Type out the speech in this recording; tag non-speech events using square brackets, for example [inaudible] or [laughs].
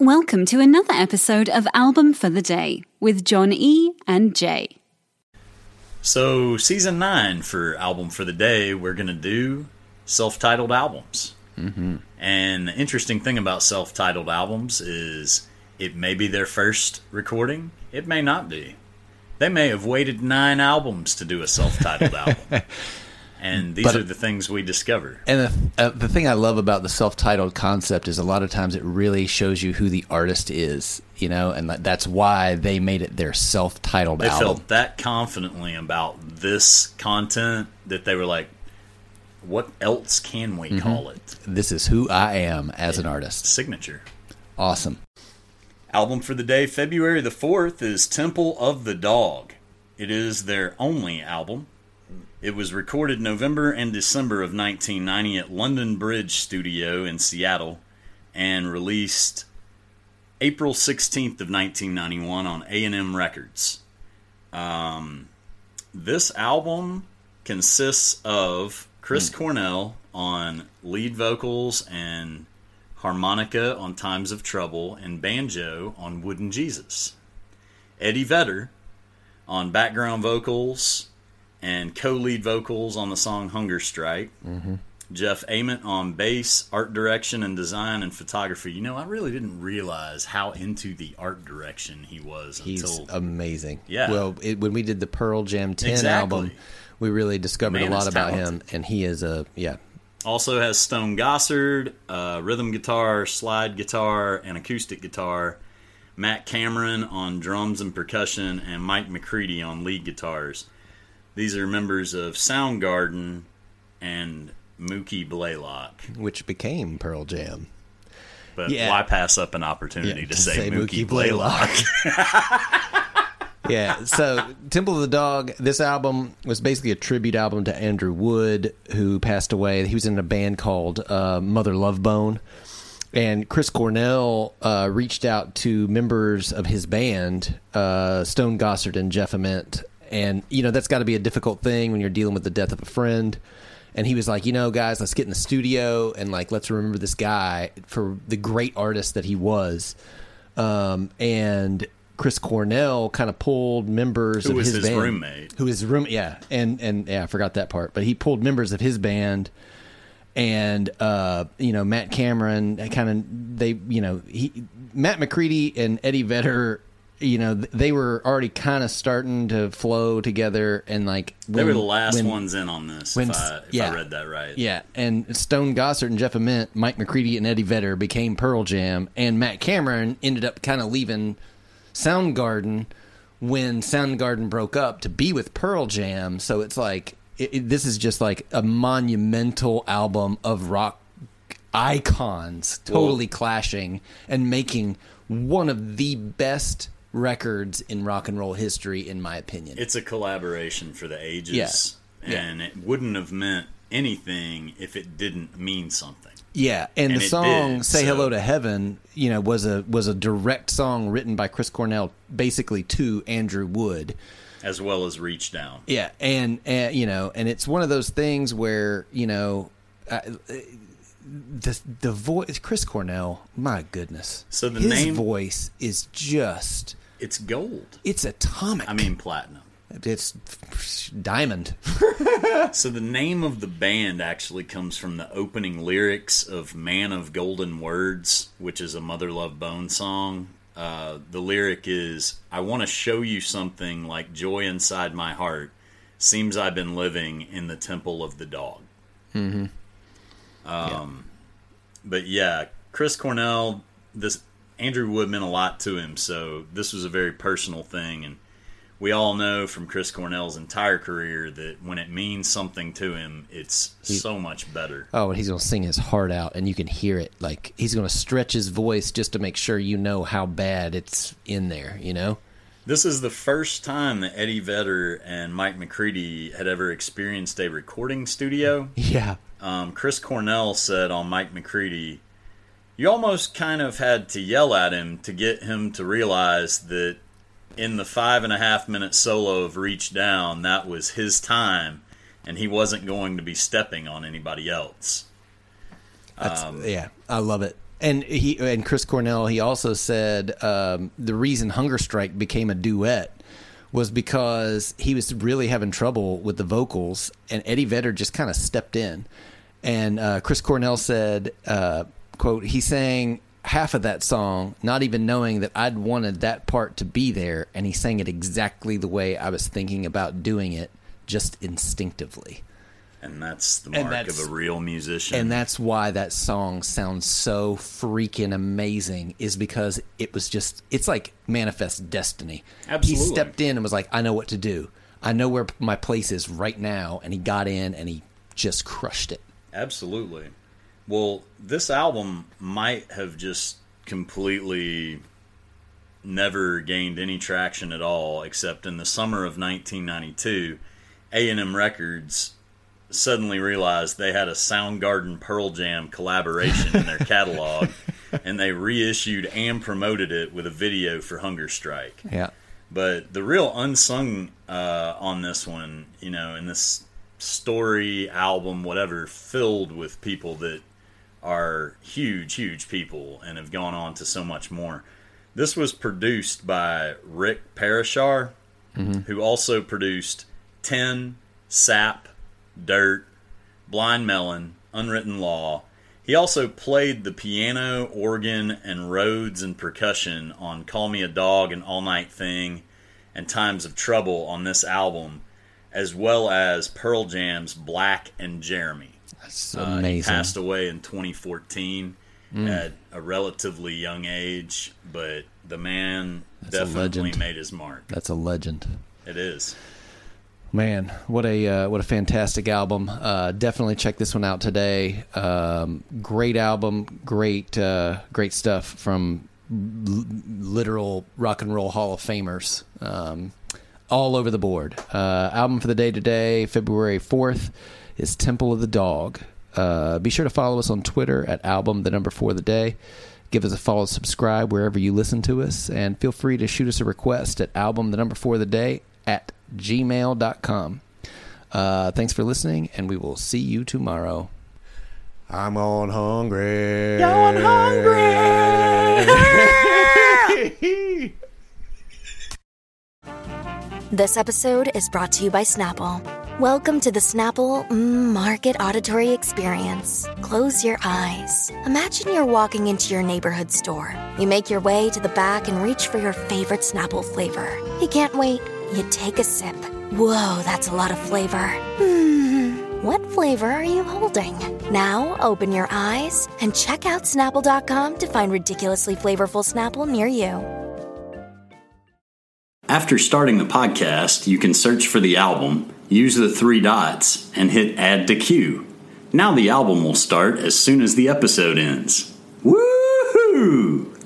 Welcome to another episode of Album for the Day with John E. and Jay. So, season nine for album for the day, we're going to do self titled albums. Mm-hmm. And the interesting thing about self titled albums is it may be their first recording, it may not be. They may have waited nine albums to do a self titled [laughs] album. And these But- are the things we discover. And the, uh, the thing I love about the self-titled concept is a lot of times it really shows you who the artist is, you know, and that's why they made it their self-titled album. They album. felt that confidently about this content that they were like, what else can we Mm-hmm. call it? This is who I am as an artist. Signature. Awesome. Album for the day, February the 4th, is Temple of the Dog. It is their only album. It was recorded November and December of 1990 at London Bridge Studio in Seattle and released April 16th of 1991 on A&M Records. Um, this album consists of Chris Cornell on lead vocals and harmonica on Times of Trouble, and banjo on Wooden Jesus. Eddie Vedder on background vocals and co lead vocals on the song Hunger Strike. Mm-hmm. Jeff Ament on bass, art direction, and design and photography. You know, I really didn't realize how into the art direction he was He's until amazing. Yeah. Well, it, when we did the Pearl Jam 10 Exactly. album, we really discovered Man a lot about him, and he is a, yeah, Also has Stone Gossard, uh, rhythm guitar, slide guitar, and acoustic guitar. Matt Cameron on drums and percussion, and Mike McCready on lead guitars. These are members of Soundgarden and Mookie Blaylock. which became Pearl Jam. But Yeah. why pass up an opportunity Yeah, to, to say, say Mookie, Mookie Blaylock? [laughs] yeah. So Temple of the Dog, this album was basically a tribute album to Andrew Wood, who passed away. He was in a band called uh, Mother Love Bone. And Chris Cornell uh, reached out to members of his band, uh, Stone Gossard and Jeff Ament. And, you know, that's got to be a difficult thing when you're dealing with the death of a friend. And he was like, you know, guys, let's get in the studio and, like, let's remember this guy for the great artist that he was um, and Chris Cornell kind of pulled members Who of was his, his band, roommate. who was room, yeah, and and yeah, I forgot that part, but he pulled members of his band, and uh, you know Matt Cameron, kind of they, you know, he Matt McCready and Eddie Vedder. You know, they were already kind of starting to flow together, and like they were the last when- ones in on this, when if, I, if yeah. I read that right. yeah, and Stone Gossard and Jeff Ament, Mike McCready and Eddie Vedder became Pearl Jam, and Matt Cameron ended up kind of leaving Soundgarden when Soundgarden broke up to be with Pearl Jam. So it's like it, it- this is just like a monumental album of rock icons totally clashing and making one of the best records in rock and roll history, in my opinion. It's a collaboration for the ages, Yeah. Yeah. and it wouldn't have meant anything if it didn't mean something. Yeah, and, And the song did, "Say so- Hello to Heaven," you know, was a was a direct song written by Chris Cornell, basically to Andrew Wood. as well as reach down. Yeah, and, and you know, and it's one of those things where you know, uh, the the voice Chris Cornell, my goodness, So the his name- voice is just It's gold. it's atomic. I mean platinum. it's diamond. [laughs] So the name of the band actually comes from the opening lyrics of "Man of Golden Words," which is a Mother Love Bone song. Uh, the lyric is, "I want to show you something like joy inside my heart. Seems I've been living in the temple of the dog." Mm-hmm. Um, but yeah, Chris Cornell, this Andrew Wood meant a lot to him, so this was a very personal thing, and we all know from Chris Cornell's entire career that when it means something to him, it's so much better. Oh, and he's gonna sing his heart out, and you can hear it. Like he's gonna stretch his voice just to make sure you know how bad it's in there. You know. This is the first time that Eddie Vedder and Mike McCready had ever experienced a recording studio. [laughs] Yeah. Um, Chris Cornell said on Mike McCready, You almost kind of had to yell at him to get him to realize that in the five and a half minute solo of Reach Down, that was his time and he wasn't going to be stepping on anybody else. Um, yeah, I love it. And he and Chris Cornell, he also said um, the reason Hunger Strike became a duet was because he was really having trouble with the vocals, and Eddie Vedder just kind of stepped in. And uh, Chris Cornell said, uh, "quote He sang half of that song, not even knowing that I'd wanted that part to be there, and he sang it exactly the way I was thinking about doing it, just instinctively." And that's the mark that's- of a real musician. and that's why that song sounds so freaking amazing is because it was just it's like manifest destiny Absolutely. he stepped in and was like i know what to do i know where my place is right now and he got in and he just crushed it Absolutely. Well, this album might have just completely never gained any traction at all, except in the summer of 1992, A&M Records suddenly realized they had a Soundgarden Pearl Jam collaboration in their [laughs] catalog, and they reissued and promoted it with a video for Hunger Strike. yeah But the real unsung uh, on this one, you know, in this story, album, whatever, filled with people that are huge, huge people and have gone on to so much more. This was produced by Rick Parashar, who also produced Ten, Sap, Dirt, Blind Melon, Unwritten Law. He also played the piano, organ, and Rhodes and percussion on Call Me a Dog and All Night Thing and Times of Trouble on this album, as well as Pearl Jam's Black and Jeremy. it's Uh, he amazing passed away in 2014 at a relatively young age, but the man That's definitely made his mark. that's a legend It is. Man, what a uh, what a fantastic album! Uh, definitely check this one out today. Um, great album, great uh, great stuff from l- literal rock and roll Hall of Famers, um, all over the board. Uh, album for the day today, February fourth, is Temple of the Dog. Uh, be sure to follow us on Twitter at album the number four the day. Give us a follow, subscribe wherever you listen to us, and feel free to shoot us a request at album the number four the day at gmail.com. Uh, thanks for listening, and we will see you tomorrow. I'm on hungry. on hungry. [laughs] This episode is brought to you by Snapple. Welcome to the Snapple Market Auditory Experience. Close your eyes. Imagine you're walking into your neighborhood store. You make your way to the back and reach for your favorite Snapple flavor. You can't wait. You take a sip. Whoa, that's a lot of flavor. Hmm. What flavor are you holding? Now open your eyes and check out Snapple.com to find ridiculously flavorful Snapple near you. After starting the podcast, you can search for the album, use the three dots, and hit add to queue. Now the album will start as soon as the episode ends. Woohoo!